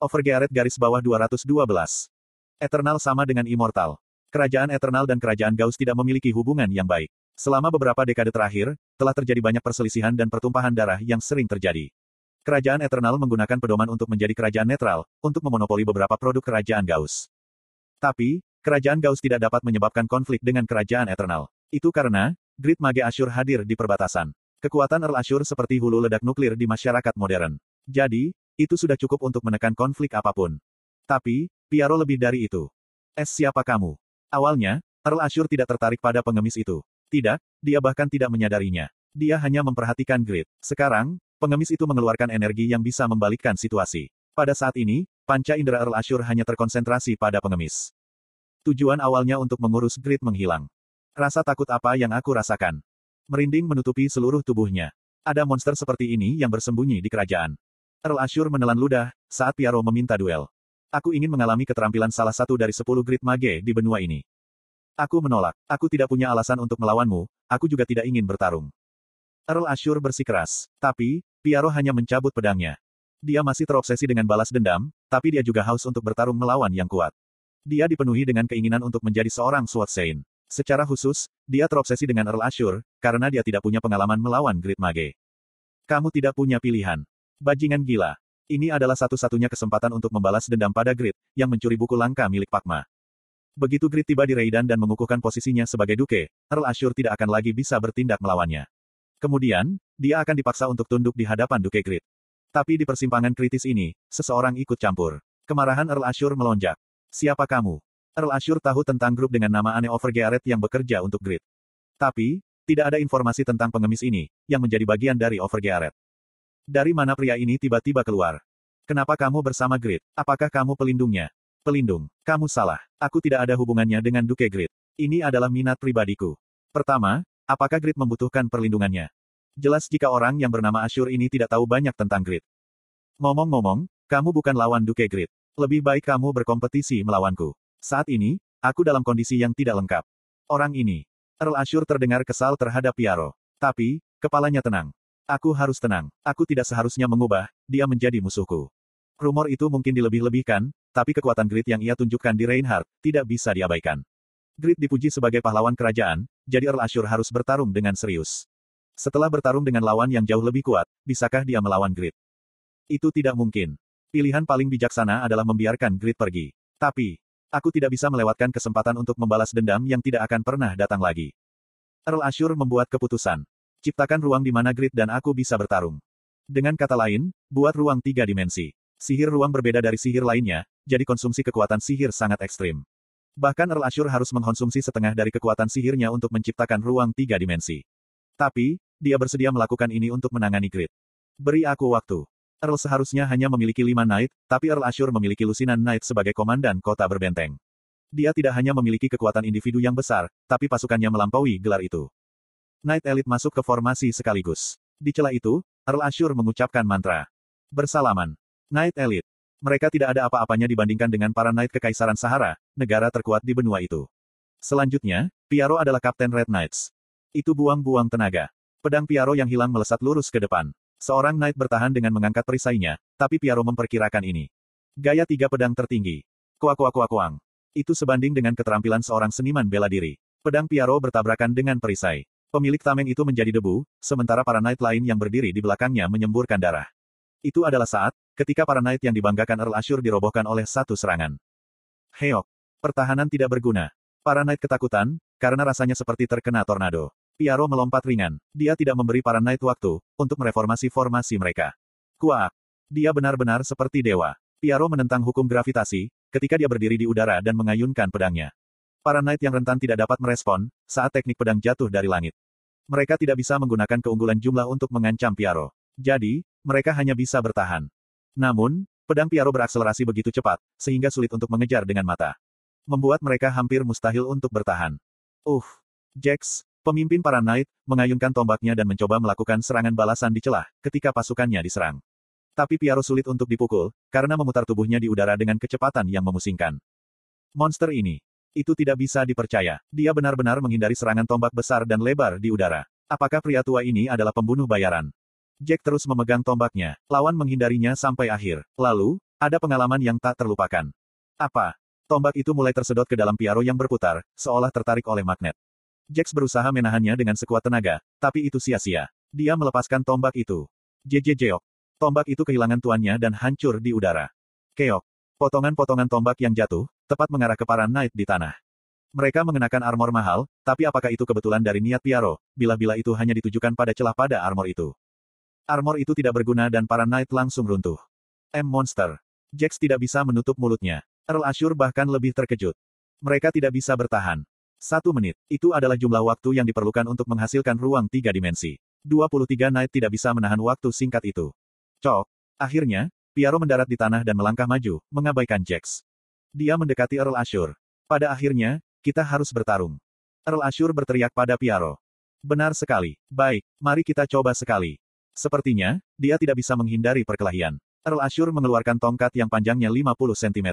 Overgearet garis bawah 212. Eternal sama dengan Immortal. Kerajaan Eternal dan Kerajaan Gauss tidak memiliki hubungan yang baik. Selama beberapa dekade terakhir, telah terjadi banyak perselisihan dan pertumpahan darah yang sering terjadi. Kerajaan Eternal menggunakan pedoman untuk menjadi kerajaan netral, untuk memonopoli beberapa produk kerajaan Gauss. Tapi, kerajaan Gauss tidak dapat menyebabkan konflik dengan kerajaan Eternal. Itu karena, Grid Mage Ashur hadir di perbatasan. Kekuatan Earl Ashur seperti hulu ledak nuklir di masyarakat modern. Jadi, itu sudah cukup untuk menekan konflik apa pun. Tapi, Piaro lebih dari itu. Es siapa kamu? Awalnya, Earl Ashur tidak tertarik pada pengemis itu. Tidak, dia bahkan tidak menyadarinya. Dia hanya memperhatikan Grid. Sekarang, pengemis itu mengeluarkan energi yang bisa membalikkan situasi. Pada saat ini, panca indera Earl Ashur hanya terkonsentrasi pada pengemis. Tujuan awalnya untuk mengurus Grid menghilang. Rasa takut apa yang aku rasakan? Merinding menutupi seluruh tubuhnya. Ada monster seperti ini yang bersembunyi di kerajaan. Earl Ashur menelan ludah, saat Piaro meminta duel. Aku ingin mengalami keterampilan salah satu dari sepuluh grid mage di benua ini. Aku menolak. Aku tidak punya alasan untuk melawanmu, aku juga tidak ingin bertarung. Earl Ashur bersikeras. Tapi, Piaro hanya mencabut pedangnya. Dia masih terobsesi dengan balas dendam, tapi dia juga haus untuk bertarung melawan yang kuat. Dia dipenuhi dengan keinginan untuk menjadi seorang Sword Saint. Secara khusus, dia terobsesi dengan Earl Ashur, karena dia tidak punya pengalaman melawan Grid Mage. Kamu tidak punya pilihan. Bajingan gila. Ini adalah satu-satunya kesempatan untuk membalas dendam pada Grid, yang mencuri buku langka milik Pakma. Begitu Grid tiba di Raidan dan mengukuhkan posisinya sebagai Duke, Earl Ashur tidak akan lagi bisa bertindak melawannya. Kemudian, dia akan dipaksa untuk tunduk di hadapan Duke Grid. Tapi di persimpangan kritis ini, seseorang ikut campur. Kemarahan Earl Ashur melonjak. Siapa kamu? Earl Ashur tahu tentang grup dengan nama aneh Overgearet yang bekerja untuk Grid. Tapi, tidak ada informasi tentang pengemis ini, yang menjadi bagian dari Overgearet. Dari mana pria ini tiba-tiba keluar? Kenapa kamu bersama Grid? Apakah kamu pelindungnya? Pelindung. Kamu salah. Aku tidak ada hubungannya dengan Duke Grid. Ini adalah minat pribadiku. Pertama, apakah Grid membutuhkan perlindungannya? Jelas jika orang yang bernama Ashur ini tidak tahu banyak tentang Grid. Ngomong-ngomong, kamu bukan lawan Duke Grid. Lebih baik kamu berkompetisi melawanku. Saat ini, aku dalam kondisi yang tidak lengkap. Orang ini. Earl Ashur terdengar kesal terhadap Piaro. Tapi, kepalanya tenang. Aku harus tenang. Aku tidak seharusnya mengubah, dia menjadi musuhku. Rumor itu mungkin dilebih-lebihkan, tapi kekuatan Grid yang ia tunjukkan di Reinhardt, tidak bisa diabaikan. Grid dipuji sebagai pahlawan kerajaan, jadi Earl Ashur harus bertarung dengan serius. Setelah bertarung dengan lawan yang jauh lebih kuat, bisakah dia melawan Grid? Itu tidak mungkin. Pilihan paling bijaksana adalah membiarkan Grid pergi. Tapi, aku tidak bisa melewatkan kesempatan untuk membalas dendam yang tidak akan pernah datang lagi. Earl Ashur membuat keputusan. Ciptakan ruang di mana grid dan aku bisa bertarung. Dengan kata lain, buat ruang tiga dimensi. Sihir ruang berbeda dari sihir lainnya, jadi konsumsi kekuatan sihir sangat ekstrim. Bahkan Earl Ashur harus mengkonsumsi setengah dari kekuatan sihirnya untuk menciptakan ruang tiga dimensi. Tapi, dia bersedia melakukan ini untuk menangani grid. Beri aku waktu. Earl seharusnya hanya memiliki lima Knight, tapi Earl Ashur memiliki Lusinan Knight sebagai komandan kota berbenteng. Dia tidak hanya memiliki kekuatan individu yang besar, tapi pasukannya melampaui gelar itu. Knight Elite masuk ke formasi sekaligus. Di celah itu, Earl Ashur mengucapkan mantra. Bersalaman. Knight Elite. Mereka tidak ada apa-apanya dibandingkan dengan para Knight Kekaisaran Sahara, negara terkuat di benua itu. Selanjutnya, Piaro adalah Kapten Red Knights. Itu buang-buang tenaga. Pedang Piaro yang hilang melesat lurus ke depan. Seorang Knight bertahan dengan mengangkat perisainya, tapi Piaro memperkirakan ini. Gaya tiga pedang tertinggi. Kuak kuak kuak kuang. Itu sebanding dengan keterampilan seorang seniman bela diri. Pedang Piaro bertabrakan dengan perisai. Pemilik tameng itu menjadi debu, sementara para knight lain yang berdiri di belakangnya menyemburkan darah. Itu adalah saat, ketika para knight yang dibanggakan Earl Ashur dirobohkan oleh satu serangan. Heok. Pertahanan tidak berguna. Para knight ketakutan, karena rasanya seperti terkena tornado. Piaro melompat ringan. Dia tidak memberi para knight waktu, untuk mereformasi formasi mereka. Kuak. Dia benar-benar seperti dewa. Piaro menentang hukum gravitasi, ketika dia berdiri di udara dan mengayunkan pedangnya. Para knight yang rentan tidak dapat merespon, saat teknik pedang jatuh dari langit. Mereka tidak bisa menggunakan keunggulan jumlah untuk mengancam Piaro. Jadi, mereka hanya bisa bertahan. Namun, pedang Piaro berakselerasi begitu cepat, sehingga sulit untuk mengejar dengan mata. Membuat mereka hampir mustahil untuk bertahan. Uh, Jax, pemimpin para knight, mengayunkan tombaknya dan mencoba melakukan serangan balasan di celah, ketika pasukannya diserang. Tapi Piaro sulit untuk dipukul, karena memutar tubuhnya di udara dengan kecepatan yang memusingkan. Monster ini, itu tidak bisa dipercaya. Dia benar-benar menghindari serangan tombak besar dan lebar di udara. Apakah pria tua ini adalah pembunuh bayaran? Jack terus memegang tombaknya. Lawan menghindarinya sampai akhir. Lalu, Ada pengalaman yang tak terlupakan. Apa? Tombak itu mulai tersedot ke dalam piaro yang berputar, seolah tertarik oleh magnet. Jax berusaha menahannya dengan sekuat tenaga, tapi itu sia-sia. Dia melepaskan tombak itu. JJ Jeok. Tombak itu kehilangan tuannya dan hancur di udara. Keok. Potongan-potongan tombak yang jatuh, tepat mengarah ke para knight di tanah. Mereka mengenakan armor mahal, tapi apakah itu kebetulan dari niat Piaro, bila-bila itu hanya ditujukan pada celah pada armor itu. Armor itu tidak berguna dan para knight langsung runtuh. M Monster. Jax tidak bisa menutup mulutnya. Earl Ashur bahkan lebih terkejut. Mereka tidak bisa bertahan. Satu menit, itu adalah jumlah waktu yang diperlukan untuk menghasilkan ruang tiga dimensi. 23 Knight tidak bisa menahan waktu singkat itu. Cok. Akhirnya, Piaro mendarat di tanah dan melangkah maju, mengabaikan Jax. Dia mendekati Earl Ashur. Pada akhirnya, kita harus bertarung. Earl Ashur berteriak pada Piaro. Benar sekali. Baik, mari kita coba sekali. Sepertinya, dia tidak bisa menghindari perkelahian. Earl Ashur mengeluarkan tongkat yang panjangnya 50 cm.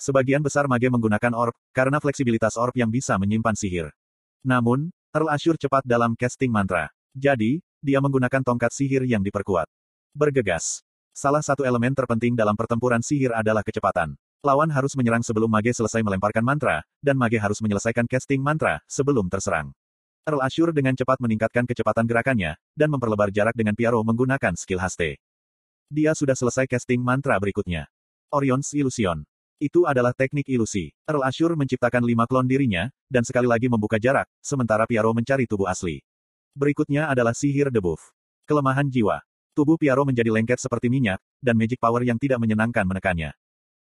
Sebagian besar mage menggunakan orb, karena fleksibilitas orb yang bisa menyimpan sihir. Namun, Earl Ashur cepat dalam casting mantra. Jadi, dia menggunakan tongkat sihir yang diperkuat. Bergegas. Salah satu elemen terpenting dalam pertempuran sihir adalah kecepatan. Lawan harus menyerang sebelum mage selesai melemparkan mantra, dan mage harus menyelesaikan casting mantra sebelum terserang. Earl Ashur dengan cepat meningkatkan kecepatan gerakannya, dan memperlebar jarak dengan Piaro menggunakan skill haste. Dia sudah selesai casting mantra berikutnya. Orion's Illusion. Itu adalah teknik ilusi. Earl Ashur menciptakan lima klon dirinya, dan sekali lagi membuka jarak, sementara Piaro mencari tubuh asli. Berikutnya adalah sihir debuff. Kelemahan jiwa. Tubuh Piaro menjadi lengket seperti minyak, dan magic power yang tidak menyenangkan menekannya.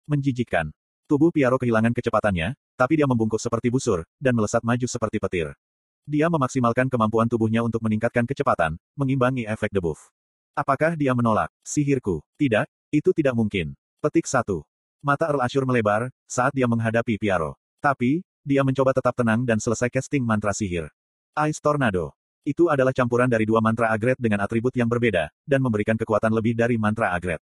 Menjijikkan. Tubuh Piaro kehilangan kecepatannya, tapi dia membungkuk seperti busur, dan melesat maju seperti petir. Dia memaksimalkan kemampuan tubuhnya untuk meningkatkan kecepatan, mengimbangi efek debuff. Apakah dia menolak? Sihirku. Tidak, itu tidak mungkin. Petik 1. Mata Earl Ashur melebar, saat dia menghadapi Piaro. Tapi, dia mencoba tetap tenang dan selesai casting mantra sihir. Ice Tornado. Itu adalah campuran dari dua mantra agret dengan atribut yang berbeda, dan memberikan kekuatan lebih dari mantra agret.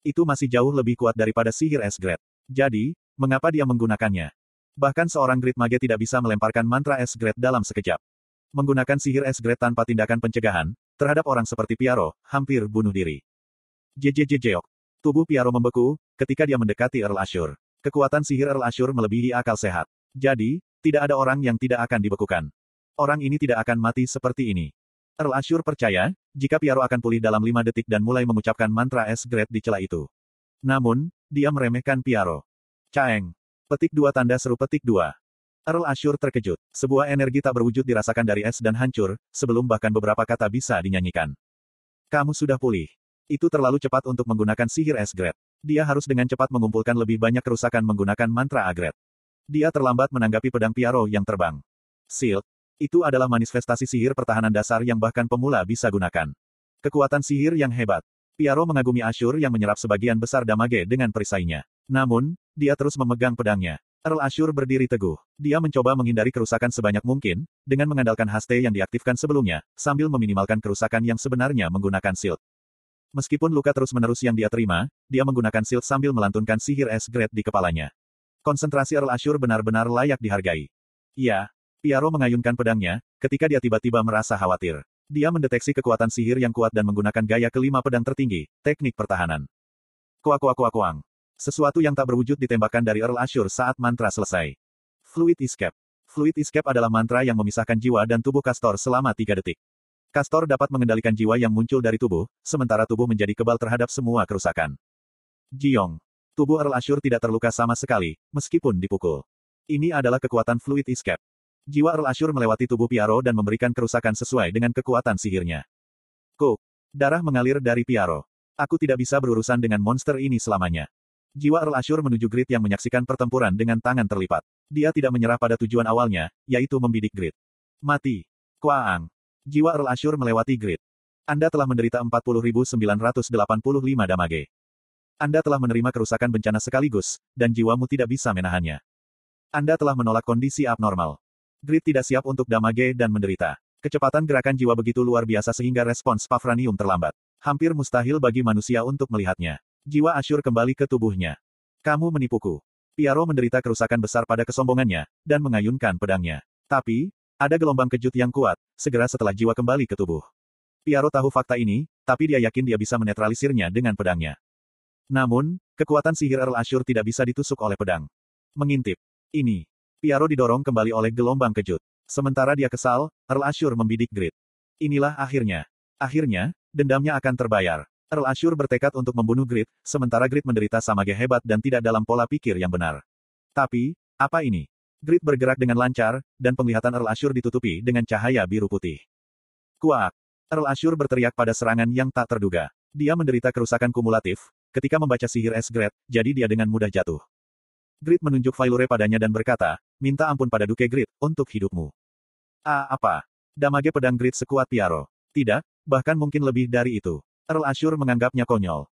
Itu masih jauh lebih kuat daripada sihir es Gret. Jadi, mengapa dia menggunakannya? Bahkan seorang Grid Mage tidak bisa melemparkan mantra es Gret dalam sekejap. Menggunakan sihir es Gret tanpa tindakan pencegahan, terhadap orang seperti Piaro, hampir bunuh diri. Jejejejeok. Tubuh Piaro membeku, ketika dia mendekati Earl Ashur. Kekuatan sihir Earl Ashur melebihi akal sehat. Jadi, tidak ada orang yang tidak akan dibekukan. Orang ini tidak akan mati seperti ini. Earl Ashur percaya, jika Piaro akan pulih dalam lima detik dan mulai mengucapkan mantra es Great di celah itu. Namun, dia meremehkan Piaro. Caeng. Petik dua tanda seru petik dua. Earl Ashur terkejut. Sebuah energi tak berwujud dirasakan dari es dan hancur, sebelum bahkan beberapa kata bisa dinyanyikan. Kamu sudah pulih. Itu terlalu cepat untuk menggunakan sihir es Gret. Dia harus dengan cepat mengumpulkan lebih banyak kerusakan menggunakan mantra agret. Dia terlambat menanggapi pedang Piaro yang terbang. Shield. Itu adalah manifestasi sihir pertahanan dasar yang bahkan pemula bisa gunakan. Kekuatan sihir yang hebat. Piaro mengagumi Ashur yang menyerap sebagian besar damage dengan perisainya. Namun, dia terus memegang pedangnya. Earl Ashur berdiri teguh. Dia mencoba menghindari kerusakan sebanyak mungkin, dengan mengandalkan haste yang diaktifkan sebelumnya, sambil meminimalkan kerusakan yang sebenarnya menggunakan shield. Meskipun luka terus-menerus yang dia terima, dia menggunakan shield sambil melantunkan sihir es Great di kepalanya. Konsentrasi Earl Ashur benar-benar layak dihargai. Iya, Piaro mengayunkan pedangnya, ketika dia tiba-tiba merasa khawatir. Dia mendeteksi kekuatan sihir yang kuat dan menggunakan gaya kelima pedang tertinggi, teknik pertahanan. Kuak-kuak-kuak-kuang. Sesuatu yang tak berwujud ditembakkan dari Earl Ashur saat mantra selesai. Fluid Escape. Fluid Escape adalah mantra yang memisahkan jiwa dan tubuh Castor selama tiga detik. Kastor dapat mengendalikan jiwa yang muncul dari tubuh, sementara tubuh menjadi kebal terhadap semua kerusakan. Jiong. Tubuh Earl Ashur tidak terluka sama sekali, meskipun dipukul. Ini adalah kekuatan fluid escape. Jiwa Earl Ashur melewati tubuh Piaro dan memberikan kerusakan sesuai dengan kekuatan sihirnya. Kuk. Darah mengalir dari Piaro. Aku tidak bisa berurusan dengan monster ini selamanya. Jiwa Earl Ashur menuju Grid yang menyaksikan pertempuran dengan tangan terlipat. Dia tidak menyerah pada tujuan awalnya, yaitu membidik Grid. Mati. Kuaang. Jiwa Earl Ashur melewati grid. Anda telah menderita 40.985 damage. Anda telah menerima kerusakan bencana sekaligus, dan jiwamu tidak bisa menahannya. Anda telah menolak kondisi abnormal. Grid tidak siap untuk damage dan menderita. Kecepatan gerakan jiwa begitu luar biasa sehingga respons Pafranium terlambat. Hampir mustahil bagi manusia untuk melihatnya. Jiwa Ashur kembali ke tubuhnya. Kamu menipuku. Piaro menderita kerusakan besar pada kesombongannya, dan mengayunkan pedangnya. Tapi, ada gelombang kejut yang kuat, segera setelah jiwa kembali ke tubuh. Piaro tahu fakta ini, tapi dia yakin dia bisa menetralisirnya dengan pedangnya. Namun, kekuatan sihir Earl Ashur tidak bisa ditusuk oleh pedang. Mengintip. Ini. Piaro didorong kembali oleh gelombang kejut. Sementara dia kesal, Earl Ashur membidik Grit. Inilah akhirnya. Akhirnya, dendamnya akan terbayar. Earl Ashur bertekad untuk membunuh Grit, sementara Grit menderita sama hebat dan tidak dalam pola pikir yang benar. Tapi, apa ini? Grit bergerak dengan lancar, dan penglihatan Earl Ashur ditutupi dengan cahaya biru putih. Kuak. Earl Ashur berteriak pada serangan yang tak terduga. Dia menderita kerusakan kumulatif, ketika membaca sihir es Gret, jadi dia dengan mudah jatuh. Grit menunjuk Failure padanya dan berkata, minta ampun pada Duke Grit, untuk hidupmu. Ah, apa? Damage pedang Grit sekuat Piaro. Tidak, bahkan mungkin lebih dari itu. Earl Ashur menganggapnya konyol.